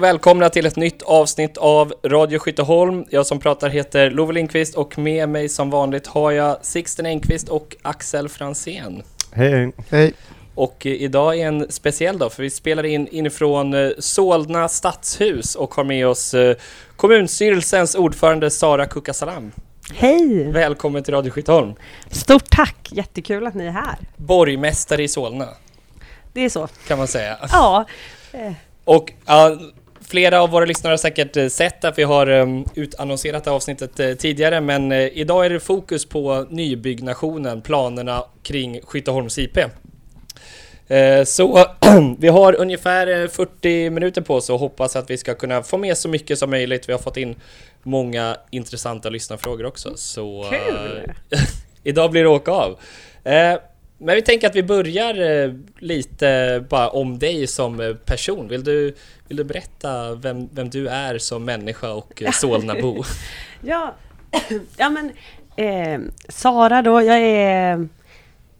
Och välkomna till ett nytt avsnitt av Radio Skytteholm. Jag som pratar heter Love Lindqvist och med mig som vanligt har jag Sixten Engqvist och Axel Fransén. Hej, hej. Och eh, idag är en speciell dag för vi spelar in inifrån eh, Solna stadshus och har med oss eh, kommunstyrelsens ordförande Sara Kukasalam. Hej! Välkommen till Radio Skytteholm. Stort tack! Jättekul att ni är här. Borgmästare i Solna Det är så. kan man säga. Ja, Och ja, flera av våra lyssnare har säkert eh, sett att vi har um, utannonserat det avsnittet eh, tidigare, men eh, idag är det fokus på nybyggnationen, planerna kring Skytteholms IP. Så vi har ungefär eh, 40 minuter på oss och hoppas att vi ska kunna få med så mycket som möjligt. Vi har fått in många intressanta lyssnarfrågor också. Så Kul! idag blir det åka av. Men vi tänker att vi börjar eh, lite bara om dig som eh, person. Vill du, vill du berätta vem, vem du är som människa och eh, Solnabo? ja, ja men eh, Sara då, jag är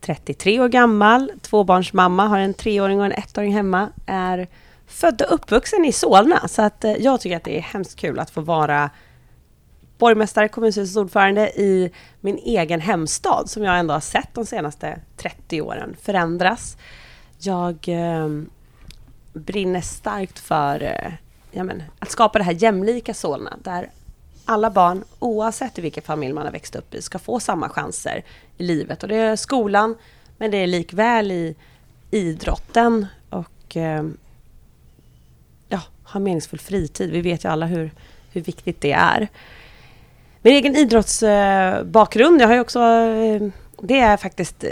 33 år gammal, tvåbarnsmamma, har en treåring och en ettåring hemma, är född och uppvuxen i Solna, så att jag tycker att det är hemskt kul att få vara borgmästare, kommunstyrelsens ordförande i min egen hemstad som jag ändå har sett de senaste 30 åren förändras. Jag eh, brinner starkt för eh, ja, men, att skapa det här jämlika Solna där alla barn, oavsett i vilken familj man har växt upp i, ska få samma chanser i livet. Och det är skolan, men det är likväl i idrotten och eh, ja, ha meningsfull fritid. Vi vet ju alla hur, hur viktigt det är. Min egen idrottsbakgrund, jag har ju också... eh, Det är faktiskt... eh,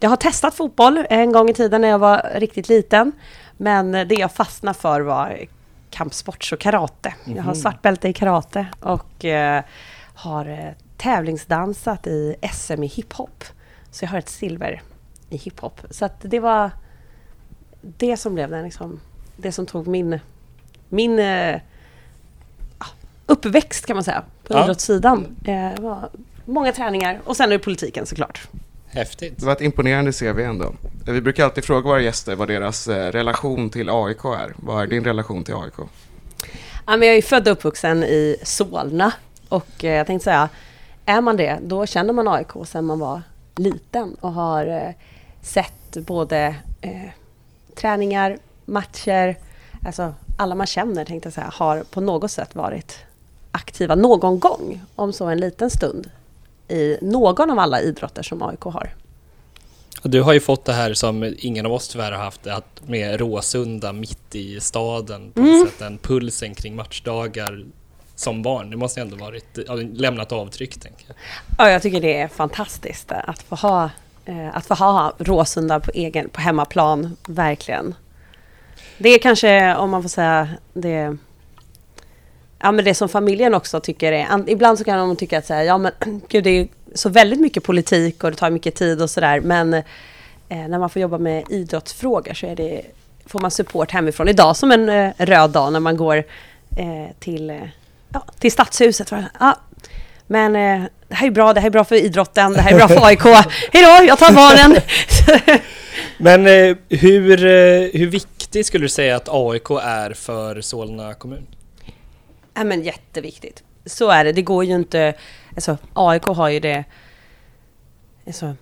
Jag har testat fotboll en gång i tiden när jag var riktigt liten. Men det jag fastnade för var kampsport, så karate. Jag har Mhm. svart bälte i karate och eh, har tävlingsdansat i SM i hiphop. Så jag har ett silver i hiphop. Så det var det som blev den liksom, det som tog min, min uppväxt kan man säga, på Ja. idrottssidan. Eh, det var många träningar och sen är det politiken såklart. Häftigt. Det var ett imponerande CV ändå. Vi brukar alltid fråga våra gäster vad deras eh, relation till AIK är. Vad är din relation till AIK? Ja, men jag är född och uppvuxen i Solna och eh, jag tänkte säga, är man det, då känner man AIK sedan man var liten och har eh, sett både eh, träningar, matcher, alltså alla man känner tänkte jag säga, har på något sätt varit aktiva någon gång, om så en liten stund, i någon av alla idrotter som AIK har. Du har ju fått det här som ingen av oss tyvärr har haft, att med Råsunda mitt i staden, på Mm. sätt den pulsen kring matchdagar som barn. Det måste ändå varit, ja, lämnat avtryck tänker jag. Ja, jag tycker det är fantastiskt att få ha, eh, att få ha Råsunda på, egen, på hemmaplan, verkligen. Det är kanske, om man får säga det, ja men det som familjen också tycker är, an- ibland så kan de tycka att säga, ja men gud det är så väldigt mycket politik och det tar mycket tid och sådär, men eh, när man får jobba med idrottsfrågor så är det, får man support hemifrån. Idag som en eh, röd dag när man går eh, till, eh, ja, till stadshuset. Ja, men eh, det här är bra, det här är bra för idrotten, det här är bra för AIK. Hejdå, jag tar barnen! Men eh, hur, eh, hur viktig skulle du säga att AIK är för Solna kommun? Ja, men jätteviktigt. Så är det, det går ju inte... Alltså, AIK har ju det... Alltså,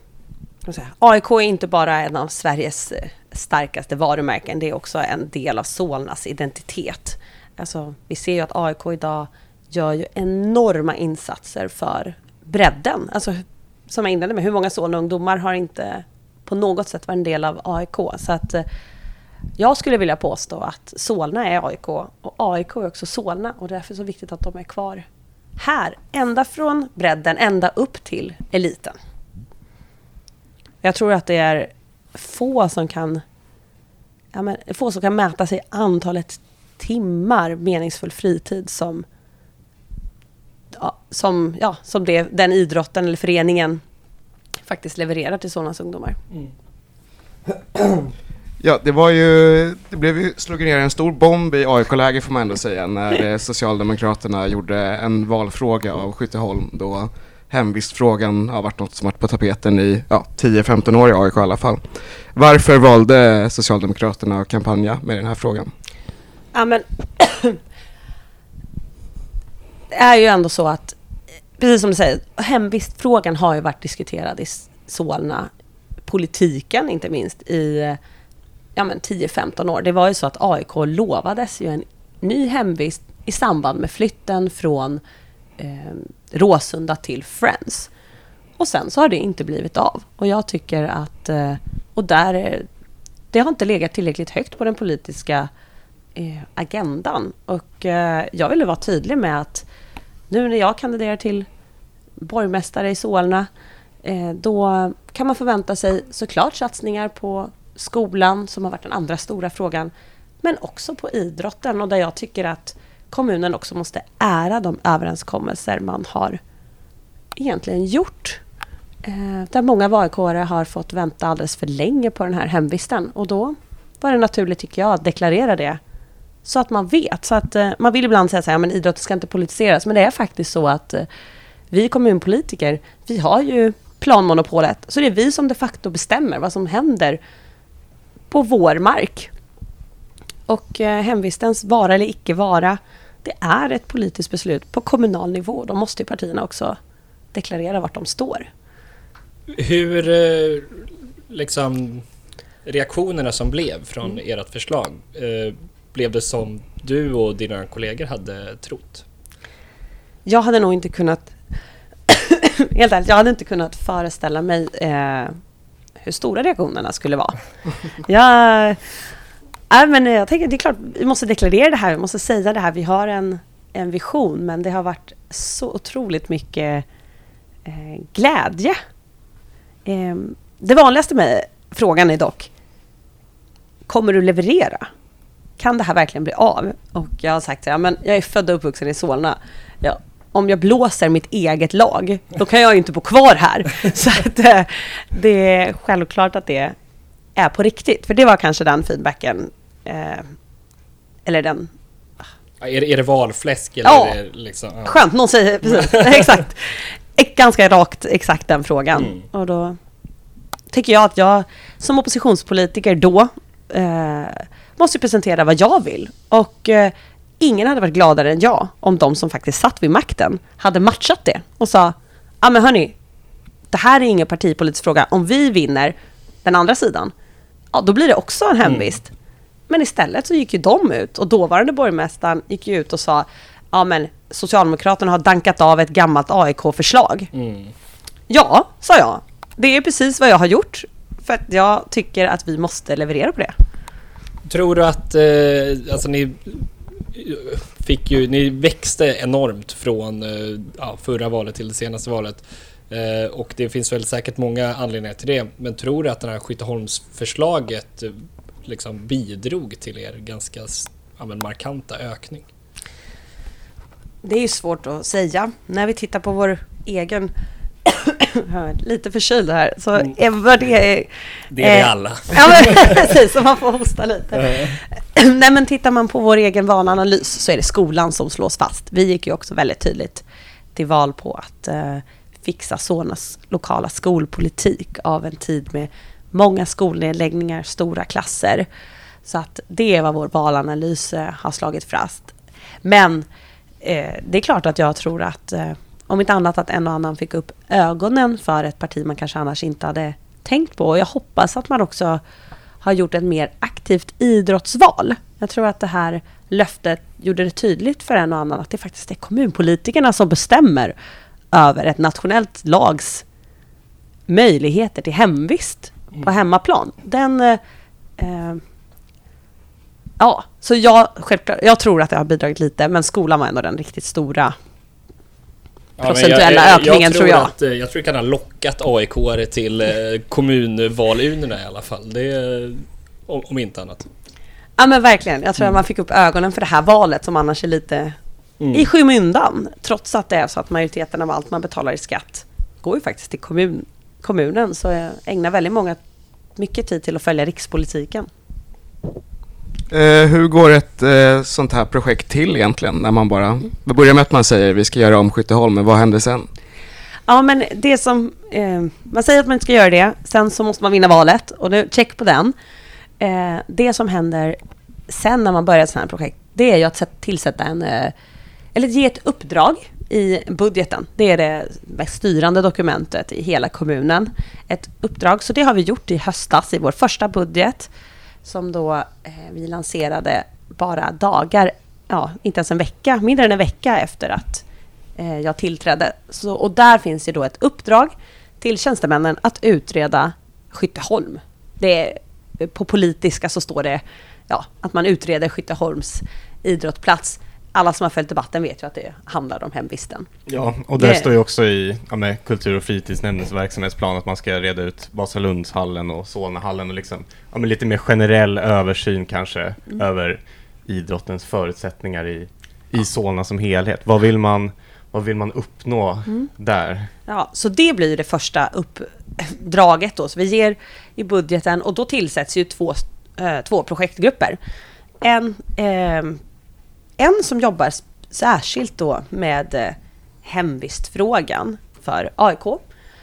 säga, AIK är inte bara en av Sveriges eh, starkaste varumärken, det är också en del av Solnas identitet. Alltså, vi ser ju att AIK idag gör ju enorma insatser för bredden. Alltså, som jag inledde med, hur många Solna-ungdomar har inte på något sätt varit en del av AIK? Så att eh, jag skulle vilja påstå att Solna är AIK och AIK är också Solna och därför är det så viktigt att de är kvar här. Ända från bredden, ända upp till eliten. Jag tror att det är få som kan ja, men, få som kan mäta sig antalet timmar meningsfull fritid som, ja, som, ja, som det, den idrotten eller föreningen faktiskt levererar till Solnas ungdomar. Mm. Ja, det var ju, det blev ju, slog ner en stor bomb i AIK-läger får man ändå säga när eh, Socialdemokraterna gjorde en valfråga av Skytteholm då hemvistfrågan har varit något som varit på tapeten i ja, 10-15 år i AIK i alla fall. Varför valde Socialdemokraterna att kampanja med den här frågan? Ja, men det är ju ändå så att, precis som du säger, hemvistfrågan har ju varit diskuterad i Solna, politiken inte minst, i eh, ja, men 10-15 år. Det var ju så att AIK lovades ju en ny hemvist i samband med flytten från eh, Råsunda till Friends. Och sen så har det inte blivit av. Och jag tycker att, eh, och där, eh, det har inte legat tillräckligt högt på den politiska eh, agendan. Och eh, jag ville vara tydlig med att nu när jag kandiderar till borgmästare i Solna, eh, då kan man förvänta sig såklart satsningar på skolan, som har varit den andra stora frågan, men också på idrotten och där jag tycker att kommunen också måste ära de överenskommelser man har egentligen gjort. Eh, där många vaik har fått vänta alldeles för länge på den här hemvisten och då var det naturligt, tycker jag, att deklarera det så att man vet. Så att, eh, man vill ibland säga så här, men idrotten ska inte politiseras, men det är faktiskt så att eh, vi kommunpolitiker, vi har ju planmonopolet, så det är vi som de facto bestämmer vad som händer på vår mark. Och eh, hemvistens vara eller icke vara, det är ett politiskt beslut på kommunal nivå. Då måste partierna också deklarera vart de står. Hur eh, liksom reaktionerna som blev från mm. ert förslag, eh, blev det som du och dina kollegor hade trott? Jag hade nog inte kunnat helt ärligt, jag hade inte kunnat föreställa mig eh, hur stora reaktionerna skulle vara. Jag, äh, men jag tänker, det är klart, vi måste deklarera det här, vi måste säga det här. Vi har en, en vision, men det har varit så otroligt mycket eh, glädje. Eh, det vanligaste med frågan är dock, kommer du leverera? Kan det här verkligen bli av? Och jag har sagt så ja, men jag är född och uppvuxen i Solna. Jag om jag blåser mitt eget lag, då kan jag ju inte bo kvar här. Så att, eh, det är självklart att det är på riktigt. För det var kanske den feedbacken, eh, eller den... Är det, är det valfläsk? Eller ja, är liksom, ja. skönt. Någon säger precis, exakt. Ganska rakt exakt den frågan. Mm. Och då tycker jag att jag som oppositionspolitiker då eh, måste presentera vad jag vill. Och eh, ingen hade varit gladare än jag om de som faktiskt satt vid makten hade matchat det och sa ja men hörni, det här är ingen partipolitisk fråga. Om vi vinner den andra sidan, ja då blir det också en hemvist. Mm. Men istället så gick ju de ut och dåvarande borgmästaren gick ju ut och sa ja men Socialdemokraterna har dankat av ett gammalt AIK-förslag. Mm. Ja, sa jag. Det är precis vad jag har gjort för att jag tycker att vi måste leverera på det. Tror du att, eh, alltså ni fick ju, ni växte enormt från eh, ja, förra valet till det senaste valet. Eh, och det finns väl säkert många anledningar till det. Men tror du att det här Skytteholmsförslaget eh, liksom bidrog till er ganska ja, markanta ökning? Det är ju svårt att säga. När vi tittar på vår egen lite förkyld här. Så mm. vad det är... Det är vi alla. ja, men, precis. Så man får hosta lite. Nej, men tittar man på vår egen vananalys så är det skolan som slås fast. Vi gick ju också väldigt tydligt till val på att eh, fixa Solnas lokala skolpolitik av en tid med många skolnedläggningar, stora klasser. Så att det är vad vår valanalys eh, har slagit fast. Men eh, det är klart att jag tror att eh, om inte annat att en och annan fick upp ögonen för ett parti man kanske annars inte hade tänkt på. Och jag hoppas att man också har gjort ett mer aktivt idrottsval. Jag tror att det här löftet gjorde det tydligt för en och annan att det faktiskt är kommunpolitikerna som bestämmer över ett nationellt lags möjligheter till hemvist på mm. hemmaplan. Den... Eh, eh, ja, så jag, självklart, jag tror att det har bidragit lite, men skolan var ändå den riktigt stora procentuella jag, jag, ökningen tror, jag. Att, eh, jag tror det kan ha lockat aik till eh, kommunvalurnorna i alla fall. Det, om, om inte annat. Ja men verkligen. Jag tror mm. att man fick upp ögonen för det här valet som annars är lite mm. i skymundan. Trots att det är så att majoriteten av allt man betalar i skatt går ju faktiskt till kommun, kommunen. Så jag ägnar väldigt många, mycket tid till att följa rikspolitiken. Eh, hur går ett eh, sånt här projekt till egentligen? När man bara, det börjar med att man säger vi ska göra om Skytteholm, men vad händer sen? Ja, men det som, eh, man säger att man inte ska göra det, sen så måste man vinna valet och nu, check på den. Eh, det som händer sen när man börjar ett sånt här projekt, det är ju att tillsätta en, eh, eller ge ett uppdrag i budgeten. Det är det mest styrande dokumentet i hela kommunen. Ett uppdrag, så det har vi gjort i höstas i vår första budget som då eh, vi lanserade bara dagar, ja inte ens en vecka, mindre än en vecka efter att eh, jag tillträdde. Så, och där finns ju då ett uppdrag till tjänstemännen att utreda Skytteholm. Det är, på politiska så står det ja, att man utreder Skytteholms idrottsplats. Alla som har följt debatten vet ju att det handlar om hemvisten. Ja, och där Det- står ju också i ja, kultur och fritidsnämndens verksamhetsplan att man ska reda ut Vasalundshallen och Solnahallen och liksom, ja, lite mer generell översyn kanske över idrottens förutsättningar i, i Solna som helhet. Vad vill man, vad vill man uppnå där? Ja, så det blir det första uppdraget då. Så vi ger i budgeten och då tillsätts ju två, eh, två projektgrupper. En, ehm, en som jobbar särskilt då med eh, hemvistfrågan för AIK.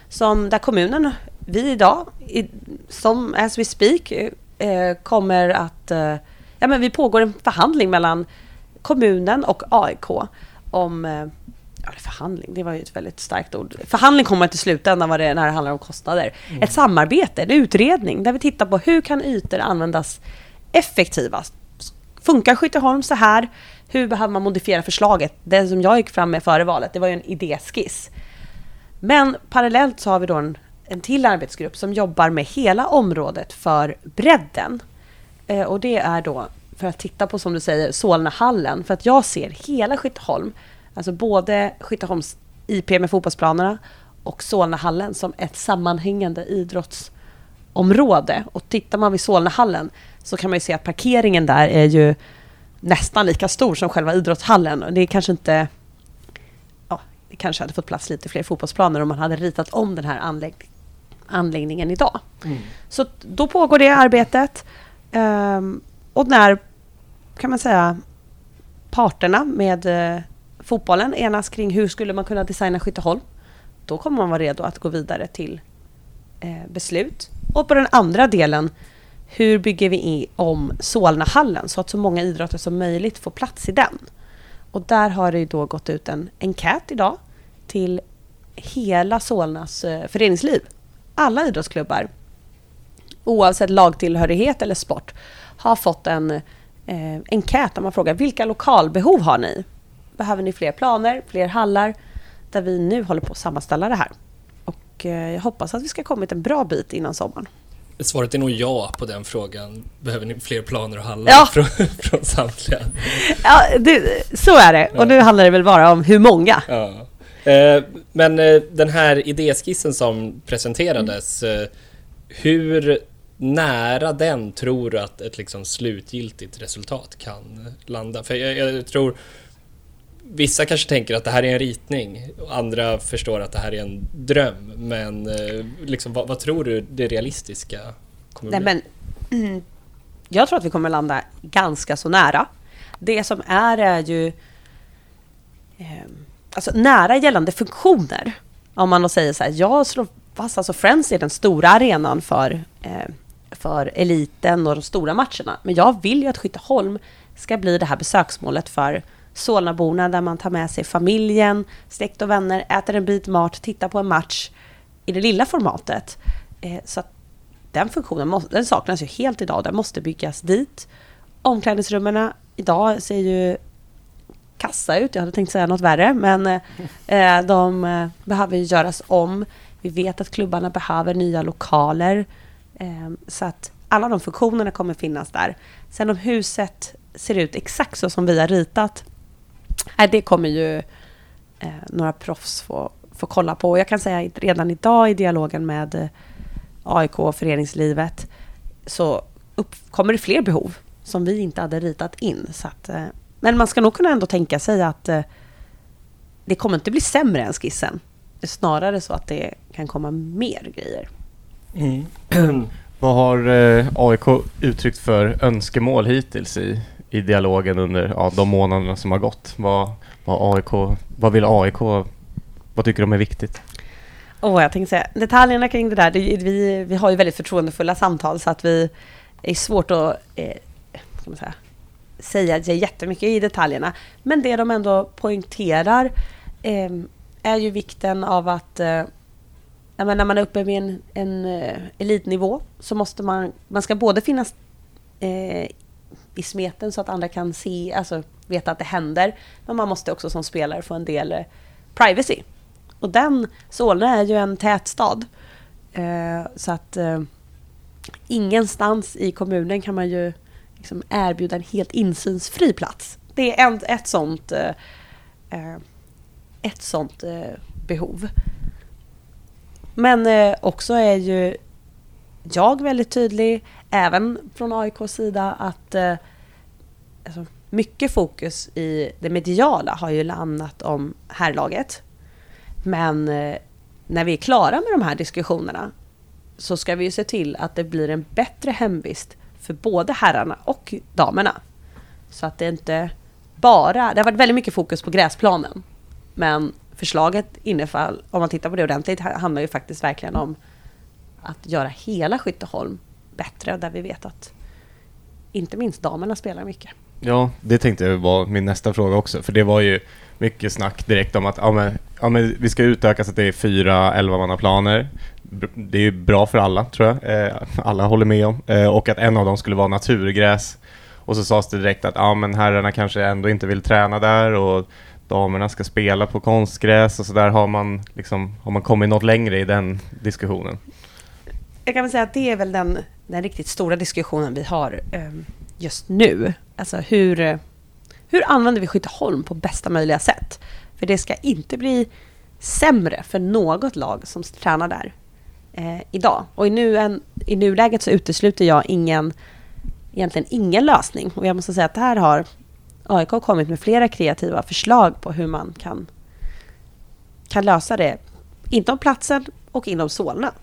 Som där kommunen, vi idag, i, som as we speak, eh, kommer att... Eh, ja men vi pågår en förhandling mellan kommunen och AIK om eh, Ja, förhandling, det var ju ett väldigt starkt ord. Förhandling kommer till slutändan vad det, när det handlar om kostnader. Ett samarbete, en utredning där vi tittar på hur kan ytor användas effektivast? Funkar Skytteholm så här? Hur behöver man modifiera förslaget? Det som jag gick fram med före valet, det var ju en idéskiss. Men parallellt så har vi då en, en till arbetsgrupp som jobbar med hela området för bredden. Eh, och det är då för att titta på, som du säger, Solnahallen. För att jag ser hela Skytteholm, alltså både Skytteholms IP med fotbollsplanerna och Solnahallen som ett sammanhängande idrottsområde. Och tittar man vid Solnahallen så kan man ju se att parkeringen där är ju nästan lika stor som själva idrottshallen. Och det är kanske inte ja, det kanske hade fått plats lite fler fotbollsplaner om man hade ritat om den här anlägg anläggningen idag. Så t- då pågår det arbetet. Ehm, och när, kan man säga, parterna med eh, fotbollen enas kring hur skulle man kunna designa Skytteholm, då kommer man vara redo att gå vidare till eh, beslut. Och på den andra delen, hur bygger vi om Solnahallen så att så många idrotter som möjligt får plats i den? Och där har det ju då gått ut en enkät idag till hela Solnas eh, föreningsliv. Alla idrottsklubbar, oavsett lagtillhörighet eller sport, har fått en eh, enkät där man frågar vilka lokalbehov har ni? Behöver ni fler planer, fler hallar? Där vi nu håller på att sammanställa det här. Och eh, jag hoppas att vi ska kommit en bra bit innan sommaren. Svaret är nog ja på den frågan. Behöver ni fler planer och hallar Ja. från, från samtliga? Ja, det, så är det. Och nu handlar det väl bara om hur många. Ja. Eh, men eh, den här idéskissen som presenterades, eh, hur nära den tror du att ett liksom slutgiltigt resultat kan landa? För jag, jag tror Vissa kanske tänker att det här är en ritning, och andra förstår att det här är en dröm. Men eh, liksom, vad, vad tror du det realistiska kommer Nej, bli? men, mm, jag tror att vi kommer landa ganska så nära. Det som är är ju eh, alltså nära gällande funktioner. Om man då säger så här, jag slår fast, alltså Friends är den stora arenan för, eh, för eliten och de stora matcherna. Men jag vill ju att Skytteholm ska bli det här besöksmålet för Solnaborna där man tar med sig familjen, släkt och vänner, äter en bit mat, tittar på en match i det lilla formatet. Eh, så att den funktionen den saknas ju helt idag. Den måste byggas dit. Omklädningsrummen idag ser ju kassa ut. Jag hade tänkt säga något värre, men eh, eh, de behöver ju göras om. Vi vet att klubbarna behöver nya lokaler. Så att alla de funktionerna kommer finnas där. Sen om huset ser ut exakt så som vi har ritat, nej, det kommer ju eh, några proffs få, få kolla på. Och jag kan säga att redan idag i dialogen med eh, AIK och föreningslivet så kommer det fler behov som vi inte hade ritat in. Så att, eh, men man ska nog kunna ändå tänka sig att eh, det kommer inte bli sämre än skissen. Det är snarare så att det kan komma mer grejer. Mm. Vad har eh, AIK uttryckt för önskemål hittills i, i dialogen under ja, de månaderna som har gått? Vad, vad, AIK, vad vill AIK? Vad tycker de är viktigt? Oh, jag tänkte säga, detaljerna kring det där, det, vi, vi har ju väldigt förtroendefulla samtal så att vi är svårt att eh, ska man säga, säga jättemycket i detaljerna. Men det de ändå poängterar eh, är ju vikten av att eh, när man är uppe med en, en eh, elitnivå så måste man, man ska både finnas eh, i smeten så att andra kan se, alltså veta att det händer. Men man måste också som spelare få en del eh, privacy. Och den, Solna är ju en tät stad. Eh, så att eh, ingenstans i kommunen kan man ju liksom erbjuda en helt insynsfri plats. Det är en, ett sånt, eh, eh ett sånt eh, behov. Men eh, också är ju jag väldigt tydlig, även från AIKs sida, att eh, alltså, mycket fokus i det mediala har ju landat om herrlaget. Men eh, när vi är klara med de här diskussionerna så ska vi ju se till att det blir en bättre hemvist för både herrarna och damerna. Så att det inte bara... Det har varit väldigt mycket fokus på gräsplanen. Men förslaget innefall, om man tittar på det ordentligt, handlar ju faktiskt verkligen om att göra hela Skytteholm bättre, där vi vet att inte minst damerna spelar mycket. Ja, det tänkte jag var min nästa fråga också, för det var ju mycket snack direkt om att ja, men, ja, men vi ska utöka så att det är fyra elvamannaplaner. Det är ju bra för alla, tror jag. Eh, alla håller med om. Eh, och att en av dem skulle vara naturgräs. Och så sades det direkt att ja, men herrarna kanske ändå inte vill träna där och damerna ska spela på konstgräs och så där har man, liksom, har man kommit något längre i den diskussionen. Jag kan väl säga att det är väl den, den riktigt stora diskussionen vi har ehm, just nu. Alltså hur, hur använder vi Skytteholm på bästa möjliga sätt? För det ska inte bli sämre för något lag som tränar där eh, idag. Och i, nu en, i nuläget så utesluter jag ingen, egentligen ingen lösning. Och jag måste säga att det här har AIK kommit med flera kreativa förslag på hur man kan, kan lösa det inom platsen och inom Solna.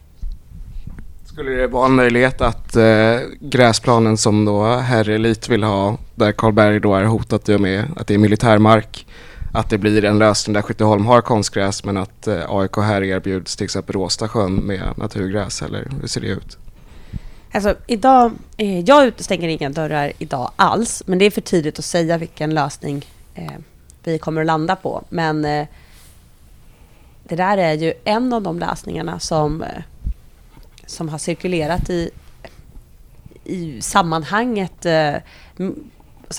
Skulle det vara en möjlighet att eh, gräsplanen som då herrelit vill ha, där Karlberg då är hotat i och med att det är militärmark, att det blir en lösning där Skytteholm har konstgräs men att eh, AIK här erbjuds till exempel Råstasjön med naturgräs eller hur ser det ut? Alltså idag, eh, jag utestänger inga dörrar idag alls, men det är för tidigt att säga vilken lösning eh, vi kommer att landa på. Men eh, det där är ju en av de lösningarna som eh, som har cirkulerat i, i sammanhanget. Eh,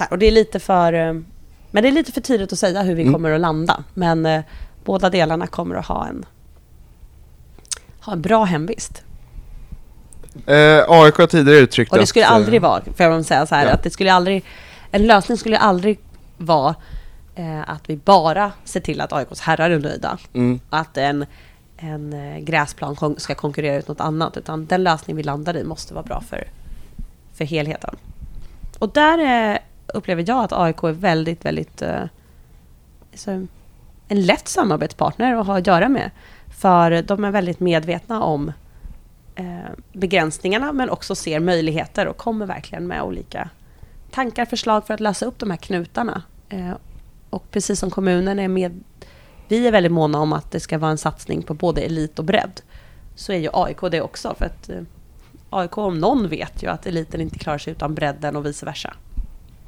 och det är lite för... Eh, men det är lite för tidigt att säga hur vi mm. kommer att landa. Men eh, båda delarna kommer att ha en, ha en bra hemvist. Eh, AIK har tidigare uttryckt Och det skulle att, aldrig vara, får jag säga så här, ja. att det skulle aldrig... En lösning skulle aldrig vara eh, att vi bara ser till att AIKs herrar är nöjda. Mm. Att en en eh, gräsplan ska konkurrera ut något annat. Utan den lösning vi landar i måste vara bra för, för helheten. Och där eh, upplever jag att AIK är väldigt, väldigt eh, en lätt samarbetspartner att ha att göra med. För de är väldigt medvetna om eh, begränsningarna men också ser möjligheter och kommer verkligen med olika tankar, förslag för att lösa upp de här knutarna. och precis som kommunen är med, vi är väldigt måna om att det ska vara en satsning på både elit och bredd. Så är ju AIK det också. För att eh, AIK om någon vet ju att eliten inte klarar sig utan bredden och vice versa.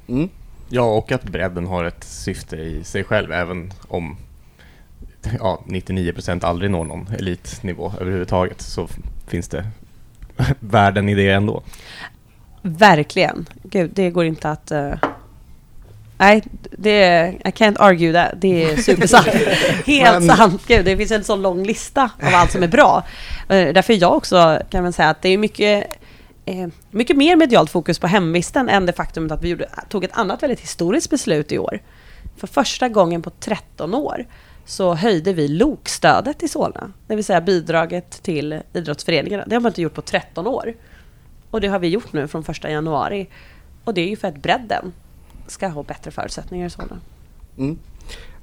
Mm. Ja, och att bredden har ett syfte i sig själv, även om ja, 99% aldrig når någon elitnivå överhuvudtaget, så finns det värden i det ändå. Verkligen. Gud, det går inte att uh, Nej, det är, I can't argue that. Det är supersant. Helt Men... sant. Gud, det finns en så lång lista av allt som är bra. Eh, därför är jag också, kan man säga, att det är mycket eh, mycket mer medialt fokus på hemvisten än det faktum att vi gjorde, tog ett annat väldigt historiskt beslut i år. För första gången på 13 år så höjde vi LOK-stödet i Solna, det vill säga bidraget till idrottsföreningarna. Det har man inte gjort på 13 år. Och det har vi gjort nu från 1 januari. Och det är ju för att bredden ska ha bättre förutsättningar i Solna. Mm.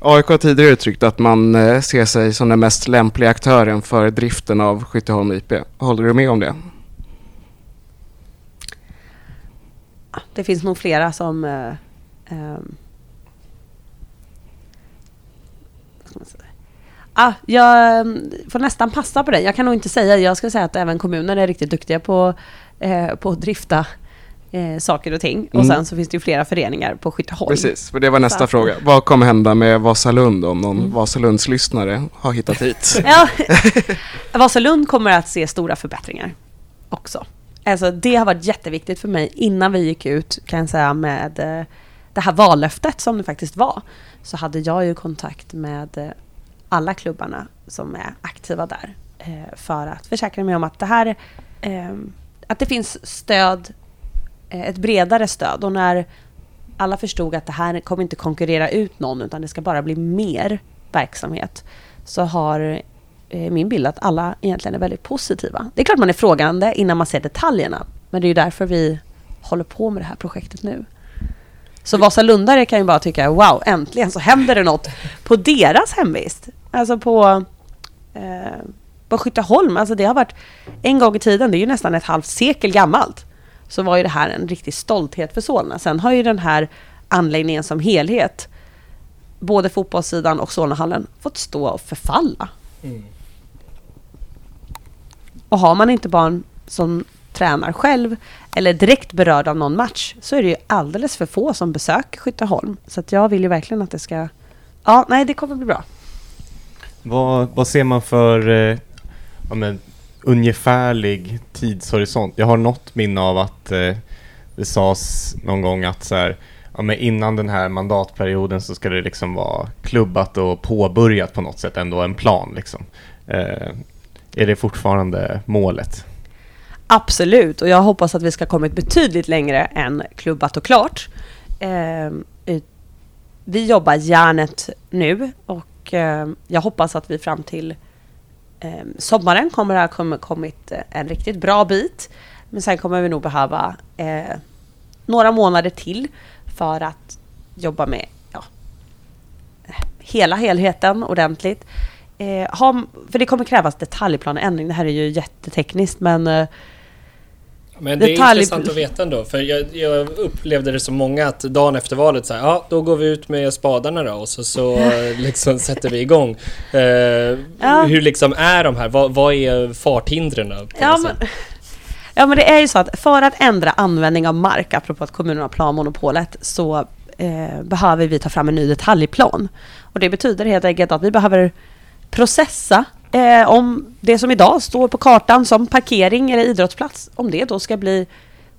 AIK har tidigare uttryckt att man eh, ser sig som den mest lämpliga aktören för driften av Skytteholm IP. Håller du med om det? Det finns nog flera som eh, eh, Ah, jag mm, får nästan passa på det. Jag kan nog inte säga, jag ska säga att även kommunen är riktigt duktiga på, eh, på att drifta eh, saker och ting. Och Mm. sen så finns det ju flera föreningar på Skytteholm. Precis, för det var nästa Så. fråga. Vad kommer hända med Vasalund om någon Mm. Vasalundslyssnare har hittat hit? Ja, Vasalund kommer att se stora förbättringar också. Alltså det har varit jätteviktigt för mig innan vi gick ut kan jag säga med eh, det här vallöftet som det faktiskt var. Så hade jag ju kontakt med eh, alla klubbarna som är aktiva där. eh, För att försäkra mig om att det här att det finns stöd, Eh, ett bredare stöd. Och när alla förstod att det här kommer inte konkurrera ut någon utan det ska bara bli mer verksamhet. Så har eh, min bild att alla egentligen är väldigt positiva. Det är klart man är frågande innan man ser detaljerna. Men det är ju därför vi håller på med det här projektet nu. Så Vasalundare kan ju bara tycka wow, äntligen så händer det något på deras hemvist. Alltså på, eh, på Skytteholm. Alltså det har varit en gång i tiden, det är ju nästan ett halvt sekel gammalt. Så var ju det här en riktig stolthet för Solna. Sen har ju den här anläggningen som helhet, både fotbollssidan och Solnahallen, fått stå och förfalla. Mm. Och har man inte barn som tränar själv eller direkt berörd av någon match så är det ju alldeles för få som besöker Skytteholm. Så att jag vill ju verkligen att det ska... Ja, nej, det kommer bli bra. Vad, vad ser man för eh, ja, men, ungefärlig tidshorisont? Jag har något minne av att eh, det sades någon gång att så här, ja, men innan den här mandatperioden så ska det liksom vara klubbat och påbörjat på något sätt, ändå en plan liksom. Eh, är det fortfarande målet? Absolut, och jag hoppas att vi ska kommit betydligt längre än klubbat och klart. Eh, vi jobbar järnet nu och eh, jag hoppas att vi fram till Ehm, sommaren kommer det ha kommit, eh, en riktigt bra bit. Men sen kommer vi nog behöva eh, några månader till för att jobba med ja, hela helheten ordentligt. Eh, ha, för det kommer krävas detaljplaneändring. Det här är ju jättetekniskt men eh, men det är intressant att veta ändå, för jag, jag upplevde det som många att dagen efter valet så här, ja då går vi ut med spadarna då och så, så liksom sätter vi igång. Eh, Ja. Hur liksom är de här, vad, vad är farthindren? Ja men, ja men det är ju så att för att ändra användning av mark, apropå att kommunerna har planmonopolet, så eh, behöver vi ta fram en ny detaljplan. Och det betyder helt enkelt att vi behöver processa eh, om det som idag står på kartan som parkering eller idrottsplats, om det då ska bli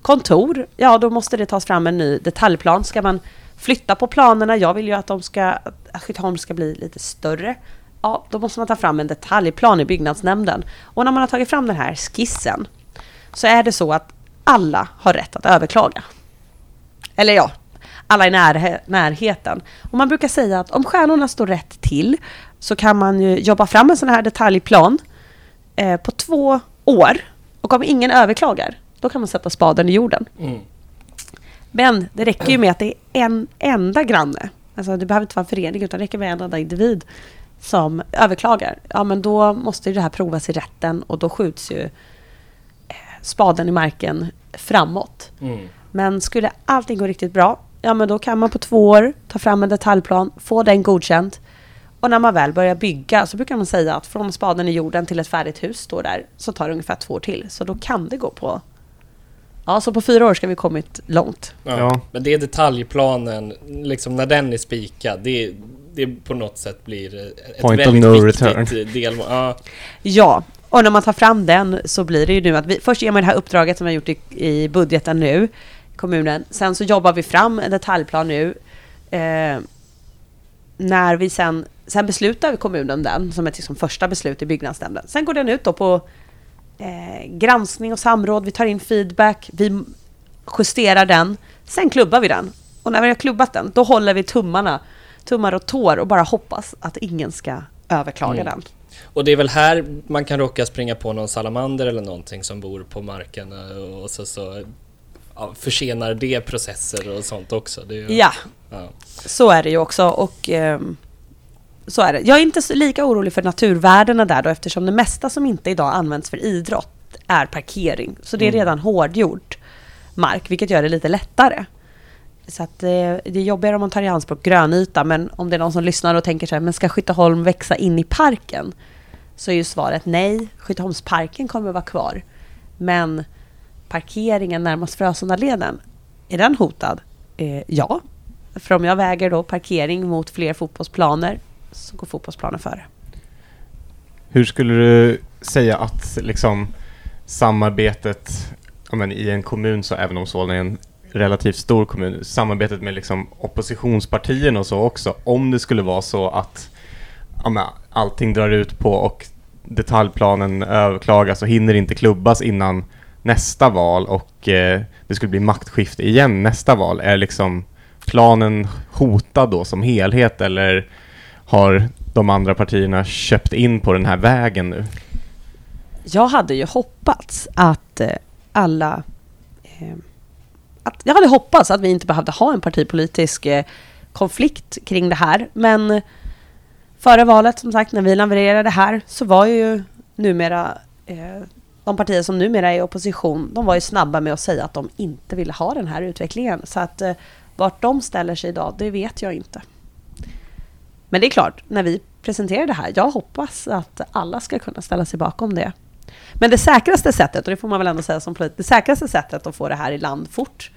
kontor, ja då måste det tas fram en ny detaljplan. Ska man flytta på planerna, jag vill ju att de ska, Skytteholm ska bli lite större, ja då måste man ta fram en detaljplan i byggnadsnämnden. Och när man har tagit fram den här skissen så är det så att alla har rätt att överklaga. Eller ja, alla i närhe- närheten. Och man brukar säga att om stjärnorna står rätt till så kan man ju jobba fram en sån här detaljplan eh, på två år. Och om ingen överklagar, då kan man sätta spaden i jorden. Mm. Men det räcker ju med att det är en enda granne. Alltså det behöver inte vara en förening utan det räcker med en enda individ som överklagar. Ja men då måste ju det här provas i rätten och då skjuts ju eh, spaden i marken framåt. Mm. Men skulle allting gå riktigt bra, ja men då kan man på två år ta fram en detaljplan, få den godkänd. Och när man väl börjar bygga så brukar man säga att från spaden i jorden till ett färdigt hus står där, så tar det ungefär två år till. Så då kan det gå på... Ja, så på fyra år ska vi kommit långt. Ja. Ja. Men det är detaljplanen, liksom när den är spikad, det, det på något sätt blir ett Point of väldigt no viktigt return. delmål. Ja. Ja, och när man tar fram den så blir det ju nu att vi först ger man det här uppdraget som vi har gjort i, i budgeten nu, kommunen. Sen så jobbar vi fram en detaljplan nu. Eh, när vi sen, sen beslutar kommunen den som ett liksom första beslut i byggnadsnämnden. Sen går den ut då på eh, granskning och samråd, vi tar in feedback, vi justerar den, sen klubbar vi den. Och när vi har klubbat den, då håller vi tummarna, tummar och tår och bara hoppas att ingen ska överklaga Mm. den. Och det är väl här man kan råka springa på någon salamander eller någonting som bor på marken och så, så ja, försenar det processer och sånt också. Ju, Ja, ja. Så är det ju också och ehm, så är det. Jag är inte lika orolig för naturvärdena där då eftersom det mesta som inte idag används för idrott är parkering. Så det är Mm. redan hårdgjord mark vilket gör det lite lättare. Så att det, det är jobbigare om man tar i anspråk grönyta men om det är någon som lyssnar och tänker så här, men ska Skytteholm växa in i parken? Så är ju svaret nej, Skytteholmsparken kommer att vara kvar. Men parkeringen närmast Frösundaleden, är den hotad? Eh, ja, för om jag väger då parkering mot fler fotbollsplaner så går fotbollsplanen före. Hur skulle du säga att liksom samarbetet men, i en kommun, så även om Solna är en relativt stor kommun, samarbetet med liksom oppositionspartierna och så också, om det skulle vara så att men, allting drar ut på och detaljplanen överklagas och hinner inte klubbas innan nästa val och eh, det skulle bli maktskifte igen nästa val. Är liksom planen hotad då som helhet eller har de andra partierna köpt in på den här vägen nu? Jag hade ju hoppats att eh, alla... Eh, att, jag hade hoppats att vi inte behövde ha en partipolitisk eh, konflikt kring det här, men före valet, som sagt, när vi levererade här, så var ju numera eh, de partier som numera är i opposition, de var ju snabba med att säga att de inte ville ha den här utvecklingen. Så att eh, vart de ställer sig idag, det vet jag inte. Men det är klart, när vi presenterar det här, jag hoppas att alla ska kunna ställa sig bakom det. Men det säkraste sättet, och det får man väl ändå säga som politiker, det säkraste sättet att få det här i land fort,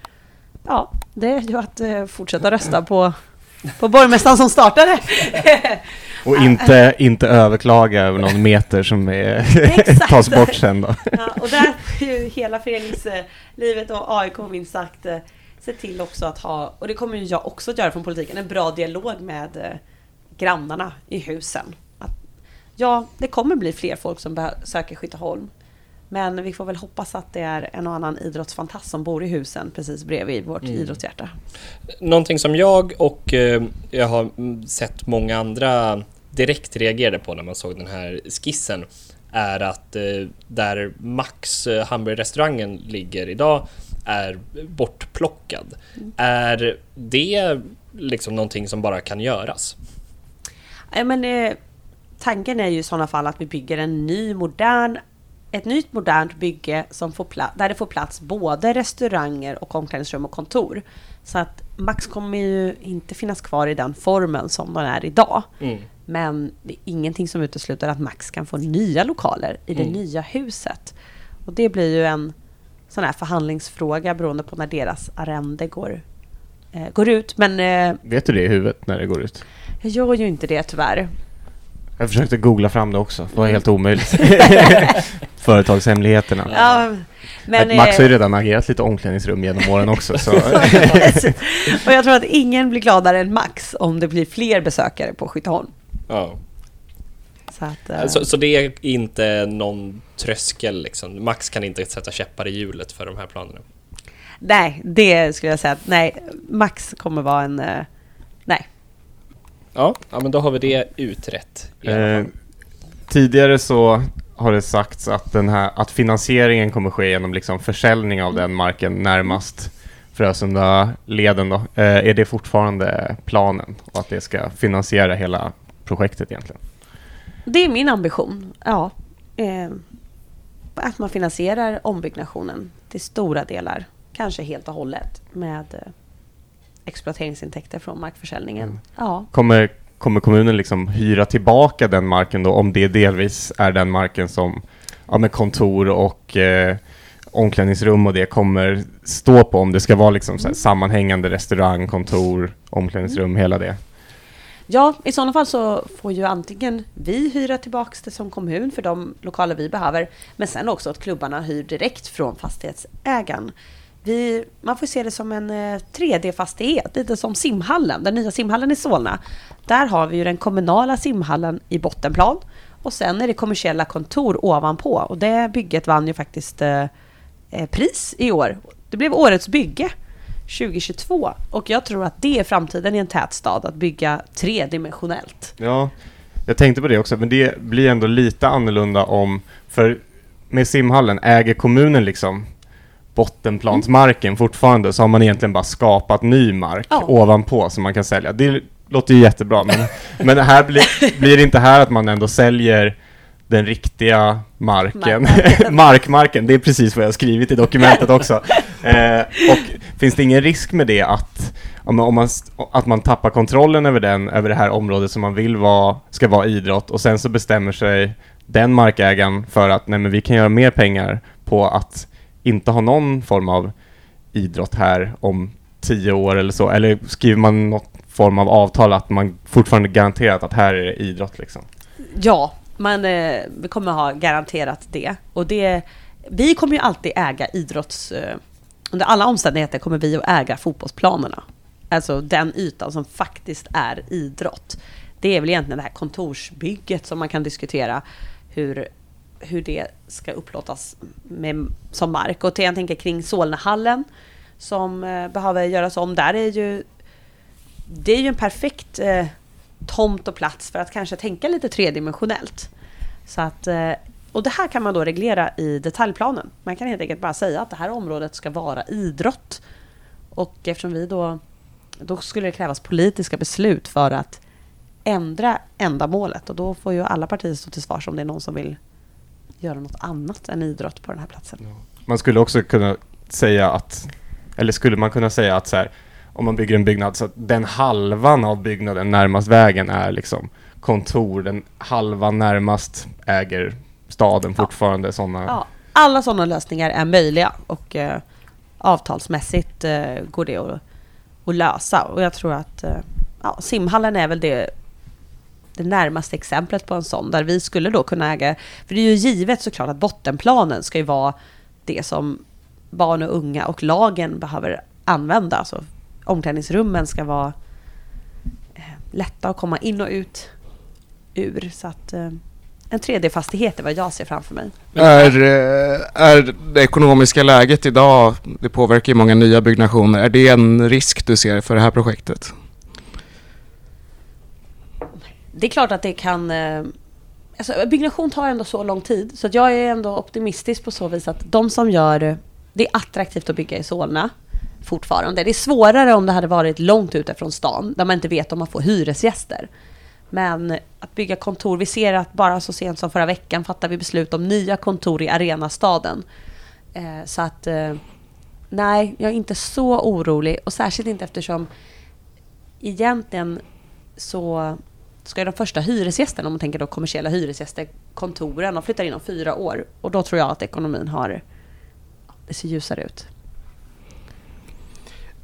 ja, det är ju att eh, fortsätta rösta på, på borgmästaren som startade. Och inte, inte överklaga över någon meter som är, tas bort sen då. Ja, och där får ju hela föreningslivet och AIK minst sagt eh, se till också att ha, och det kommer ju jag också att göra från politiken, en bra dialog med eh, grannarna i husen. Att, ja, det kommer bli fler folk som söker Skytteholm. Men vi får väl hoppas att det är en och annan idrottsfantast som bor i husen precis bredvid vårt mm. idrottshjärta. Någonting som jag och eh, jag har sett många andra direkt reagerade på när man såg den här skissen är att eh, där Max eh, hamburgerrestaurangen ligger idag är bortplockad. Mm. Är det liksom någonting som bara kan göras? Ja, men, eh, tanken är ju i sådana fall att vi bygger en ny modern ett nytt modernt bygge som får där det får plats både restauranger och omklädningsrum och kontor. Så att Max kommer ju inte finnas kvar i den formen som den är idag. Mm. Men det är ingenting som utesluter att Max kan få nya lokaler i det mm. nya huset. Och det blir ju en sån här förhandlingsfråga beroende på när deras arrende går, eh, går ut. Men, eh, Vet du det i huvudet när det går ut? Jag gör ju inte det tyvärr. Jag försökte googla fram det också, det var helt omöjligt. Företagshemligheterna. Ja, men, Max har ju eh, redan agerat lite omklädningsrum genom åren också. Så. och jag tror att ingen blir gladare än Max om det blir fler besökare på Skytteholm. Ja. Så, att, uh... så, så, det är inte någon tröskel liksom? Max kan inte sätta käppar i hjulet för de här planerna? Nej, det skulle jag säga att nej, Max kommer vara en... Uh, nej. Ja, ja, men då har vi det utrett. Eh, tidigare så har det sagts att, den här, att finansieringen kommer ske genom liksom försäljning av den marken närmast Frösunda-leden. Då. Eh, är det fortfarande planen och att det ska finansiera hela projektet egentligen? Det är min ambition, ja. Eh, att man finansierar ombyggnationen till stora delar, kanske helt och hållet, med eh, exploateringsintäkter från markförsäljningen. Mm. Ja. Kommer, kommer kommunen liksom hyra tillbaka den marken då, om det delvis är den marken som ja, med kontor och eh, omklädningsrum och det kommer stå på, om det ska vara liksom mm. sammanhängande restaurang, kontor, omklädningsrum, mm. hela det? Ja, i sådana fall så får ju antingen vi hyra tillbaks det som kommun för de lokaler vi behöver, men sen också att klubbarna hyr direkt från fastighetsägaren. Vi, man får se det som en eh, 3D-fastighet, lite som simhallen, den nya simhallen i Solna. Där har vi ju den kommunala simhallen i bottenplan och sen är det kommersiella kontor ovanpå och det bygget vann ju faktiskt eh, eh pris i år. Det blev årets bygge 2022 och jag tror att det är framtiden i en tät stad, att bygga tredimensionellt. Ja, jag tänkte på det också, men det blir ändå lite annorlunda om, för med simhallen, äger kommunen liksom bottenplansmarken mm. fortfarande så har man egentligen bara skapat ny mark ja. ovanpå som man kan sälja. Det låter ju jättebra men, men här blir, blir det inte här att man ändå säljer den riktiga marken, markmarken, det är precis vad jag har skrivit i dokumentet också. Eh, och finns det ingen risk med det att, om man, att man tappar kontrollen över den, över det här området som man vill vara, ska vara idrott och sen så bestämmer sig den markägaren för att nej men vi kan göra mer pengar på att inte ha någon form av idrott här om tio år eller så? Eller skriver man något form av avtal att man fortfarande garanterat att här är det idrott liksom? Ja, man, eh, vi kommer ha garanterat det. Och det, vi kommer ju alltid äga idrotts... Eh, under alla omständigheter kommer vi att äga fotbollsplanerna. Alltså den ytan som faktiskt är idrott. Det är väl egentligen det här kontorsbygget som man kan diskutera hur, hur det ska upplåtas med, som mark. Och jag tänker kring Solnahallen som eh, behöver göras om. Där är ju det är ju en perfekt eh, tomt och plats för att kanske tänka lite tredimensionellt. Så att, eh, och det här kan man då reglera i detaljplanen. Man kan helt enkelt bara säga att det här området ska vara idrott. Och eftersom vi då, då skulle det krävas politiska beslut för att ändra ändamålet och då får ju alla partier stå till svars om det är någon som vill göra något annat än idrott på den här platsen. Man skulle också kunna säga att, eller skulle man kunna säga att så här, om man bygger en byggnad så att den halvan av byggnaden närmast vägen är liksom kontor, den halvan närmast äger staden fortfarande sådana. Ja, alla sådana lösningar är möjliga och eh, avtalsmässigt eh, går det att, att lösa. Och jag tror att eh, ja, simhallen är väl det, det närmaste exemplet på en sån där vi skulle då kunna äga. För det är ju givet såklart att bottenplanen ska ju vara det som barn och unga och lagen behöver använda. Alltså omklädningsrummen ska vara eh, lätta att komma in och ut ur. Så att eh, en 3D-fastighet är vad jag ser framför mig. Är, eh, är det ekonomiska läget idag, det påverkar ju många nya byggnationer, är det en risk du ser för det här projektet? Det är klart att det kan... Alltså, byggnation tar ändå så lång tid så att jag är ändå optimistisk på så vis att de som gör... Det är attraktivt att bygga i Solna fortfarande. Det är svårare om det hade varit långt ute från stan, där man inte vet om man får hyresgäster. Men att bygga kontor, vi ser att bara så sent som förra veckan fattade vi beslut om nya kontor i Arenastaden. Eh, så att eh, nej, jag är inte så orolig och särskilt inte eftersom egentligen så ska de första hyresgästerna, om man tänker då kommersiella hyresgäster, kontoren, de flyttar in om fyra år. Och då tror jag att ekonomin har, det ser ljusare ut.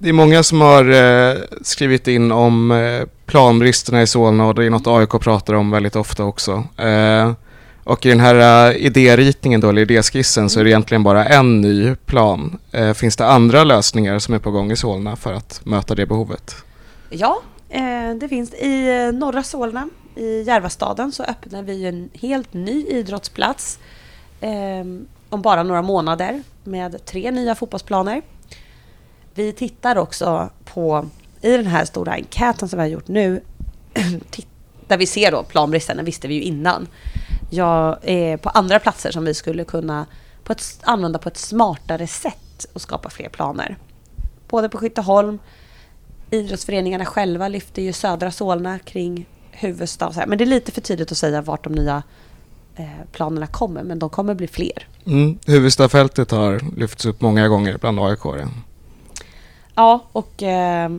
Det är många som har eh, skrivit in om eh, planbristerna i Solna och det är något AIK pratar om väldigt ofta också. Eh, och i den här eh, idéritningen då, eller idéskissen, så är det egentligen bara en ny plan. Eh, finns det andra lösningar som är på gång i Solna för att möta det behovet? Ja, eh, det finns. I eh, norra Solna, i Järvastaden, så öppnar vi en helt ny idrottsplats eh, om bara några månader med tre nya fotbollsplaner. Vi tittar också på, i den här stora enkäten som vi har gjort nu, där vi ser då planbristen, den visste vi ju innan. Jag är på andra platser som vi skulle kunna på ett, använda på ett smartare sätt och skapa fler planer. Både på Skytteholm, idrottsföreningarna själva lyfter ju södra Solna kring huvudstad. Men det är lite för tidigt att säga vart de nya eh, planerna kommer, men de kommer bli fler. Mm. Huvudstadfältet har lyfts upp många gånger bland AIK. Ja, och eh,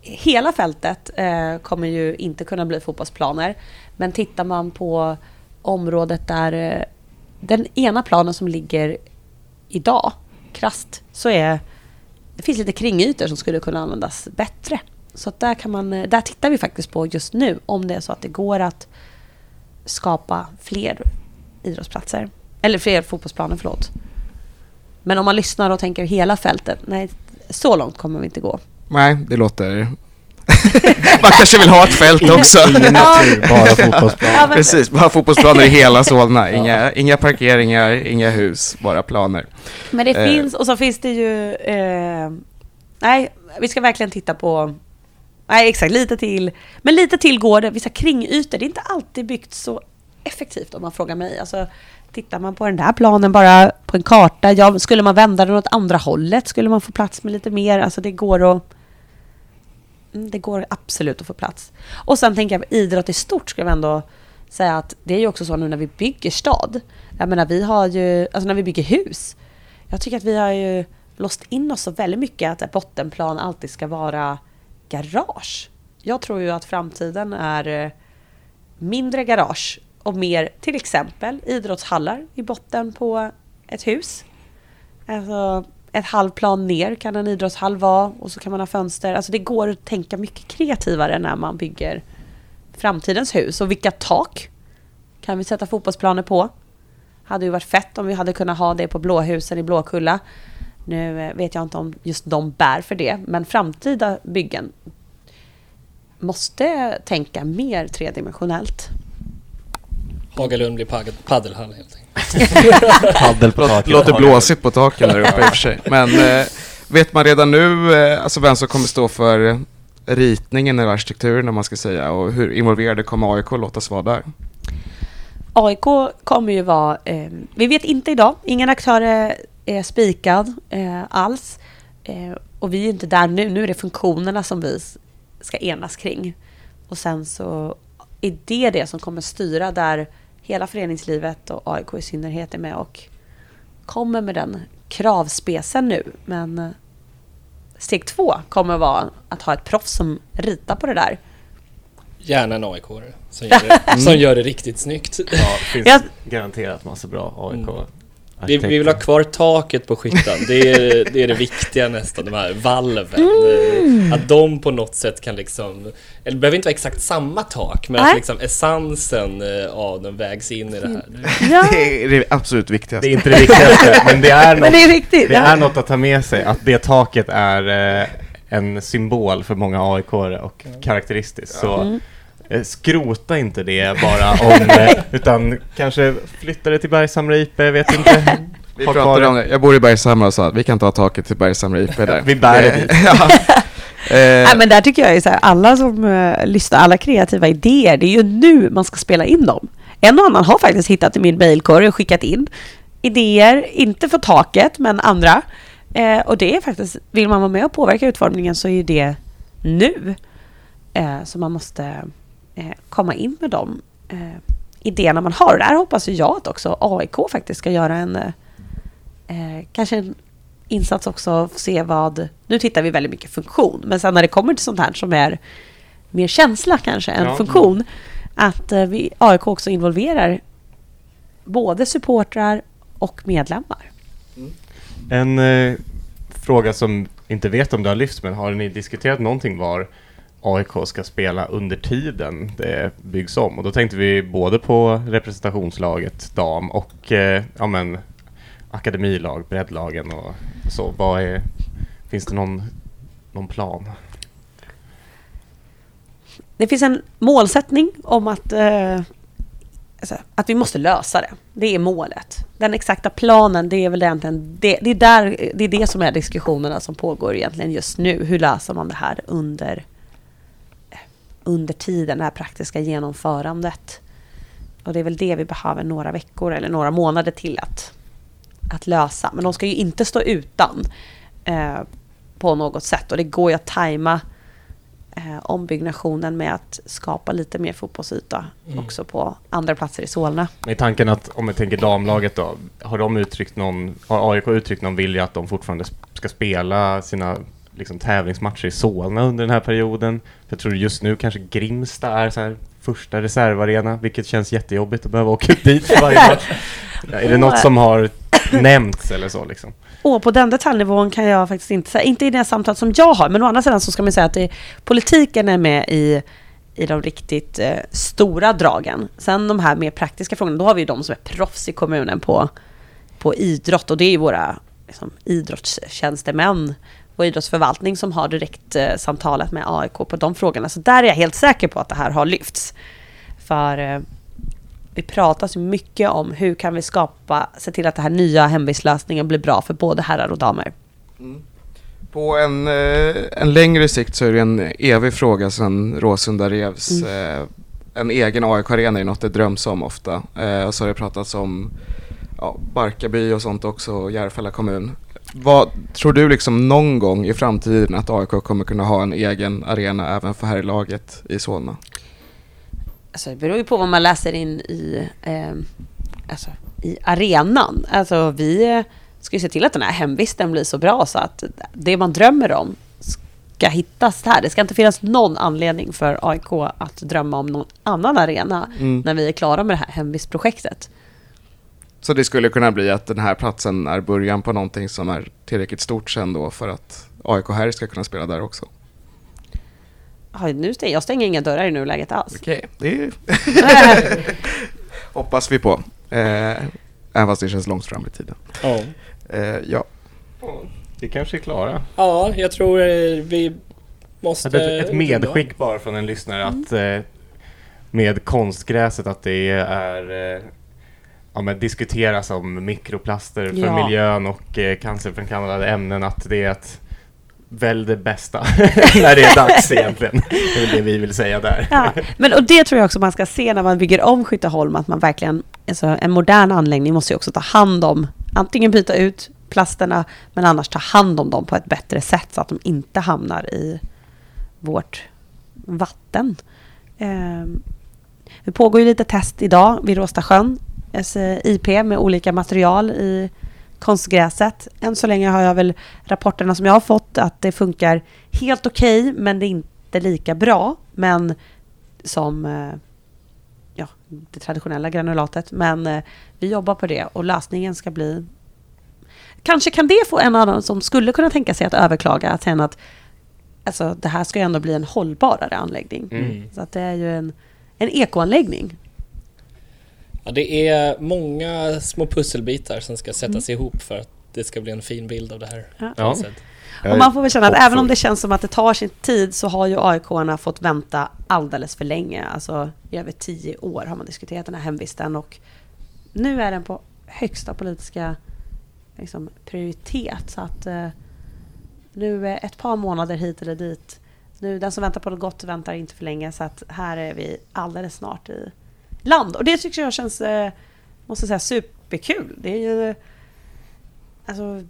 hela fältet eh, kommer ju inte kunna bli fotbollsplaner. Men tittar man på området där eh, den ena planen som ligger idag, krast, så är det finns lite kringytor som skulle kunna användas bättre. Så där, kan man, eh, där tittar vi faktiskt på just nu om det är så att det går att skapa fler idrottsplatser. Eller fler fotbollsplaner, förlåt. Men om man lyssnar och tänker hela fältet, nej, så långt kommer vi inte gå. Nej, det låter... Man kanske vill ha ett fält också. Ingen natur, bara fotbollsplaner. Ja, Precis, bara fotbollsplaner i hela Solna. Inga, inga parkeringar, inga hus, bara planer. Men det eh. finns, och så finns det ju... Eh, nej, vi ska verkligen titta på... Nej, exakt, lite till. Men lite till går det. Vissa kringytor, det är inte alltid byggt så effektivt om man frågar mig. Alltså, Tittar man på den där planen bara på en karta, ja, skulle man vända den åt andra hållet skulle man få plats med lite mer. Alltså det går att... Mm, det går absolut att få plats. Och sen tänker jag på idrott i stort ska vi ändå säga att det är ju också så nu när vi bygger stad. Jag menar vi har ju, alltså när vi bygger hus. Jag tycker att vi har ju låst in oss så väldigt mycket att bottenplan alltid ska vara garage. Jag tror ju att framtiden är eh, mindre garage och mer till exempel idrottshallar i botten på ett hus. Alltså, ett halvplan ner kan en idrottshall vara och så kan man ha fönster. Alltså det går att tänka mycket kreativare när man bygger framtidens hus. Och vilka tak kan vi sätta fotbollsplaner på? Hade ju varit fett om vi hade kunnat ha det på Blåhusen i Blåkulla. Nu eh, vet jag inte om just de bär för det, men framtida byggen måste tänka mer tredimensionellt. Hagalund blir paddelhall helt enkelt. Paddel på Låter, taket. låter blåsigt på taken där uppe i och för sig. Men eh, vet man redan nu eh, alltså vem som kommer stå för ritningen eller arkitekturen om man ska säga och hur involverade kommer AIK låtas vara där? AIK kommer ju vara, eh, vi vet inte idag, ingen aktör är, är spikad eh, alls. Eh, och vi är inte där nu, nu är det funktionerna som vi ska enas kring. Och sen så är det det som kommer styra där hela föreningslivet och AIK i synnerhet är med och kommer med den kravspecen nu. Men eh, steg två kommer vara att ha ett proffs som ritar på det där. Gärna en aik som, gör det- som gör det riktigt snyggt. Ja, det finns Jag- garanterat massa bra AIK. Mm. Vi, vi vill ha kvar taket på skyttan. Det är, det är det viktiga nästan, de här valven. Mm. Att de på något sätt kan liksom, eller det behöver inte vara exakt samma tak, men Nej. att liksom essensen eh, av den vägs in i det här. Ja, Det är det absolut viktigaste. Det är inte det viktigaste, men det är något, men det är riktigt. det ja. är något att ta med sig. Att det taket är eh, en symbol för många aik och karaktäristiskt. Så Mm. Eh, skrota inte det bara om, eh, utan kanske flytta det till Bergshamra IP, vet inte. Vi Ha pratade om det. Jag bor i Bergshamra och sa att vi kan ta taket till Bergshamra IP där. Vi bär det dit. ja. Nej, eh, men där tycker jag är så här, alla som uh, lyssnar, alla kreativa idéer, det är ju nu man ska spela in dem. En och annan har faktiskt hittat i min mailkorg och skickat in idéer, inte för taket, men andra. Eh, och det är faktiskt, vill man vara med och påverka utformningen så är ju det nu. Eh, så man måste eh, komma in med de eh, idéerna man har. Och där hoppas jag att också AIK faktiskt ska göra en, eh, eh, kanske en insats också och se vad... Nu tittar vi väldigt mycket funktion, men sen när det kommer till sånt här som är mer känsla kanske än Ja. funktion, att eh, vi, AIK också involverar både supportrar och medlemmar. En eh, fråga som inte vet om det har lyfts, men har ni diskuterat någonting var AIK ska spela under tiden det byggs om? Och då tänkte vi både på representationslaget dam och eh, ja, men, akademilag, breddlagen och så. Vad är, finns det någon, någon plan? Det finns en målsättning om att, eh, alltså, att vi måste lösa det. Det är målet. Den exakta planen, det är väl egentligen det, det, är där, det är det som är diskussionerna som pågår egentligen just nu. Hur löser man det här under, under tiden, det här praktiska genomförandet? Och det är väl det vi behöver några veckor eller några månader till att, att lösa. Men de ska ju inte stå utan eh, på något sätt. Och det går ju att tajma eh, ombyggnationen med att skapa lite mer fotbollsyta Mm. också på andra platser i Solna. Med tanken att, om jag tänker damlaget då, har de uttryckt någon, har AIK uttryckt någon vilja att de fortfarande ska spela sina liksom, tävlingsmatcher i Solna under den här perioden? Jag tror just nu kanske Grimsta är så här första reservarena, vilket känns jättejobbigt att behöva åka dit för varje match. Är det något som har nämnts eller så liksom? Och på den detaljnivån kan jag faktiskt inte säga, inte i det samtal som jag har, men å andra sidan så ska man säga att det, politiken är med i, i de riktigt eh, stora dragen. Sen de här mer praktiska frågorna, då har vi ju de som är proffs i kommunen på, på idrott och det är ju våra liksom, idrottstjänstemän och idrottsförvaltning som har direkt eh, samtalet med AIK på de frågorna. Så där är jag helt säker på att det här har lyfts. För eh, vi pratar så mycket om hur kan vi skapa, se till att den här nya hemvistlösningen blir bra för både herrar och damer. På en, eh, en längre sikt så är det en evig fråga sedan Råsunda revs. Eh, en egen AIK-arena är något det dröms om ofta. Och så har det pratats om ja, Barkarby och sånt också, Järfälla kommun. Vad tror du liksom någon gång i framtiden att AIK kommer kunna ha en egen arena även för herrlaget i Solna? Alltså, det beror ju på vad man läser in i, eh, alltså, i arenan. Alltså, vi eh, ska ju se till att den här hemvisten blir så bra så att det man drömmer om ska hittas här. Det ska inte finnas någon anledning för AIK att drömma om någon annan arena Mm. när vi är klara med det här hemvistprojektet. Så det skulle kunna bli att den här platsen är början på någonting som är tillräckligt stort sen då för att AIK här ska kunna spela där också. Nu stäng, jag stänger inga dörrar i nuläget alls. Okej, det hoppas vi på. Eh, även fast det känns långt fram i tiden. Ja. Eh, ja. Vi kanske är klara. ja, jag tror eh, vi måste... Ett, ett medskick bara från en lyssnare att eh, med konstgräset att det är eh, ja, men diskuteras om mikroplaster för Ja. miljön och eh, cancerframkallande ämnen att det är att väl det bästa när det är dags egentligen. Det är det vi vill säga där. Ja, men och det tror jag också man ska se när man bygger om Skytteholm, att man verkligen, alltså en modern anläggning måste ju också ta hand om, antingen byta ut plasterna, men annars ta hand om dem på ett bättre sätt så att de inte hamnar i vårt vatten. Ehm, det pågår ju lite test idag vid Råstasjön, IP med olika material i konstgräset. Än så länge har jag väl rapporterna som jag har fått att det funkar helt okej, men det är inte lika bra. Men som eh, ja, det traditionella granulatet. Men eh, vi jobbar på det och lösningen ska bli... Kanske kan det få en dem som skulle kunna tänka sig att överklaga att säga att alltså, det här ska ju ändå bli en hållbarare anläggning. Mm. Så att det är ju en, en ekoanläggning. Ja, det är många små pusselbitar som ska sättas ihop för att det ska bli en fin bild av det här. Ja. Och man får väl känna att även om det känns som att det tar sin tid så har ju AIK-arna fått vänta alldeles för länge. Alltså i över tio år har man diskuterat den här hemvisten och nu är den på högsta politiska liksom, prioritet. Så att eh, nu är ett par månader hit eller dit. Nu, den som väntar på något gott väntar inte för länge så att här är vi alldeles snart i land. Och det tycker jag känns, eh, måste säga, superkul. Det är ju... Alltså,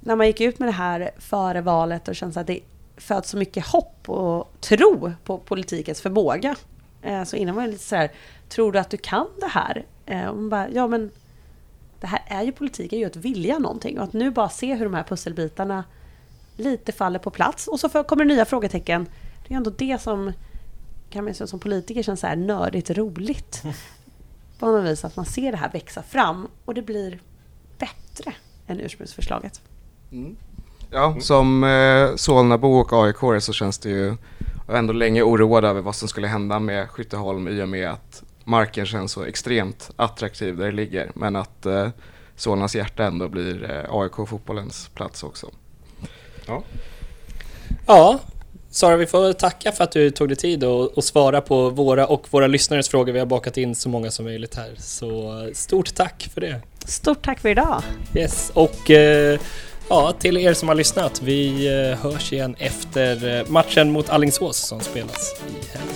när man gick ut med det här före valet och kände att det föds så mycket hopp och tro på politikens förmåga. Eh, Så innan var det lite så här, tror du att du kan det här? Eh, Och man bara, ja men det här är ju politik, är ju att vilja någonting och att nu bara se hur de här pusselbitarna lite faller på plats och så kommer det nya frågetecken. Det är ändå det som kan man som politiker känns så här nördigt roligt. På något vis att man ser det här växa fram och det blir bättre än ursprungsförslaget. Ja, som eh, Solnabo och aik så känns det ju, ändå länge oroad över vad som skulle hända med Skytteholm i och med att marken känns så extremt attraktiv där det ligger. Men att eh, Solnas hjärta ändå blir eh, AIK-fotbollens plats också. Ja. Ja, Sara, vi får tacka för att du tog dig tid och, och svara på våra och våra lyssnares frågor. Vi har bakat in så många som möjligt här. Så eh, stort tack för det. Stort tack för idag! Yes, och eh, ja, till er som har lyssnat. Vi eh, hörs igen efter eh, matchen mot Allingsås som spelas i helgen.